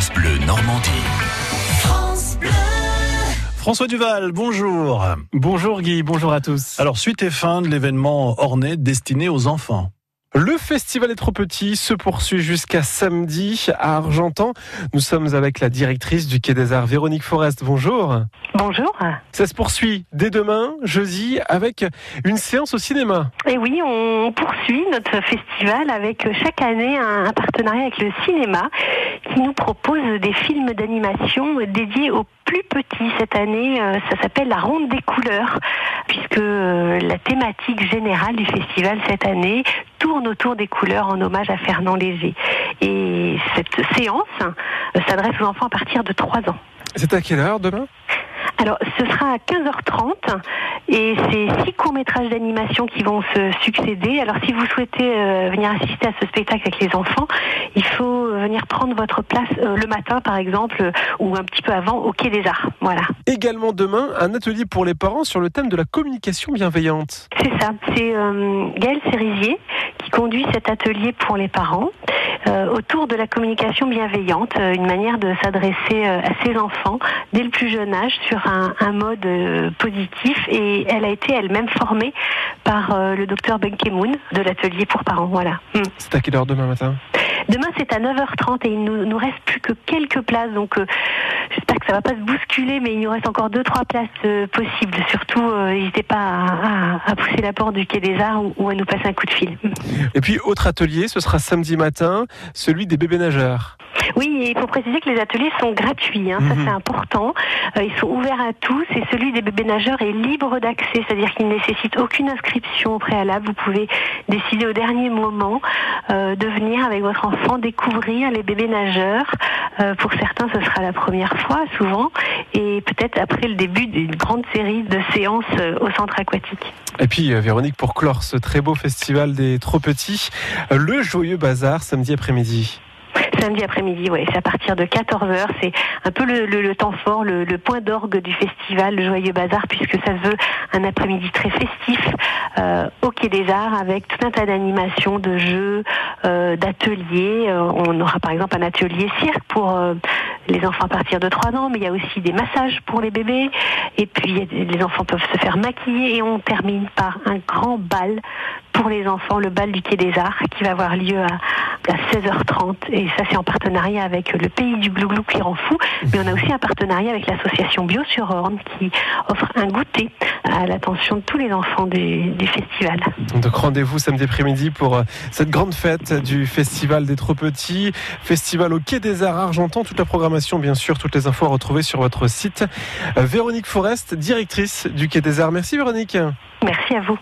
France Bleu Normandie. François Duval, bonjour. Bonjour Guy, bonjour à tous. Alors, suite et fin de l'événement orné destiné aux enfants. Le festival est trop petit se poursuit jusqu'à samedi à Argentan. Nous sommes avec la directrice du Quai des Arts, Véronique Forest. Bonjour. Bonjour. Ça se poursuit dès demain, jeudi, avec une séance au cinéma. Et oui, on poursuit notre festival avec chaque année un partenariat avec le cinéma qui nous propose des films d'animation dédiés aux plus petits. Cette année, euh, ça s'appelle la Ronde des couleurs, puisque euh, la thématique générale du festival cette année tourne autour des couleurs en hommage à Fernand Léger. Et cette séance euh, s'adresse aux enfants à partir de 3 ans. C'est à quelle heure demain? Alors, ce sera à 15h30 et c'est six courts-métrages d'animation qui vont se succéder. Alors, si vous souhaitez euh, venir assister à ce spectacle avec les enfants, il faut venir prendre votre place euh, le matin, par exemple, ou un petit peu avant au Quai des Arts. Voilà. Également demain, un atelier pour les parents sur le thème de la communication bienveillante. C'est ça. C'est euh, Gaël Cérisier qui conduit cet atelier pour les parents. Euh, autour de la communication bienveillante, euh, une manière de s'adresser euh, à ses enfants dès le plus jeune âge sur un, un mode positif. Et elle a été elle-même formée par le docteur Ben Kemoun de l'atelier pour parents. Voilà. Hmm. C'est à quelle heure demain matin? Demain, c'est à 9h30 et il nous, nous reste plus que quelques places. Donc, j'espère que ça va pas se bousculer, mais il nous reste encore deux, trois places possibles. Surtout, n'hésitez pas à, pousser la porte du Quai des Arts ou à nous passer un coup de fil. Et puis, autre atelier, ce sera samedi matin celui des bébés nageurs. Oui, il faut préciser que les ateliers sont gratuits, hein, ça mhm. c'est important. Euh, ils sont ouverts à tous et celui des bébés nageurs est libre d'accès, c'est-à-dire qu'il ne nécessite aucune inscription au préalable. Vous pouvez décider au dernier moment euh, de venir avec votre enfant découvrir les bébés nageurs. Euh, pour certains, ce sera la première fois, souvent, et peut-être après le début d'une grande série de séances au centre aquatique. Et puis, Véronique, pour clore ce très beau festival des trop petits, le joyeux bazar samedi après-midi samedi après-midi, ouais, c'est à partir de 14h. C'est un peu le, temps fort, le, point d'orgue du festival, le Joyeux Bazar, puisque ça veut un après-midi très festif euh, au Quai des Arts avec tout un tas d'animations, de jeux, euh, d'ateliers. Euh, on aura par exemple un atelier cirque pour les enfants à partir de 3 ans, mais il y a aussi des massages pour les bébés. Et puis les enfants peuvent se faire maquiller et on termine par un grand bal pour les enfants, le bal du Quai des Arts, qui va avoir lieu à, à 16h30. Et ça, c'est en partenariat avec le pays du glouglou qui rend fou. Mais on a aussi un partenariat avec l'association Bio sur Orne qui offre un goûter à l'attention de tous les enfants du, festival. Donc rendez-vous samedi après-midi pour euh, cette grande fête du festival des trop petits, festival au Quai des Arts Argentan. Toute la programmation, bien sûr, toutes les infos à retrouver sur votre site. Euh, Véronique Forest, directrice du Quai des Arts. Merci Véronique. Merci à vous.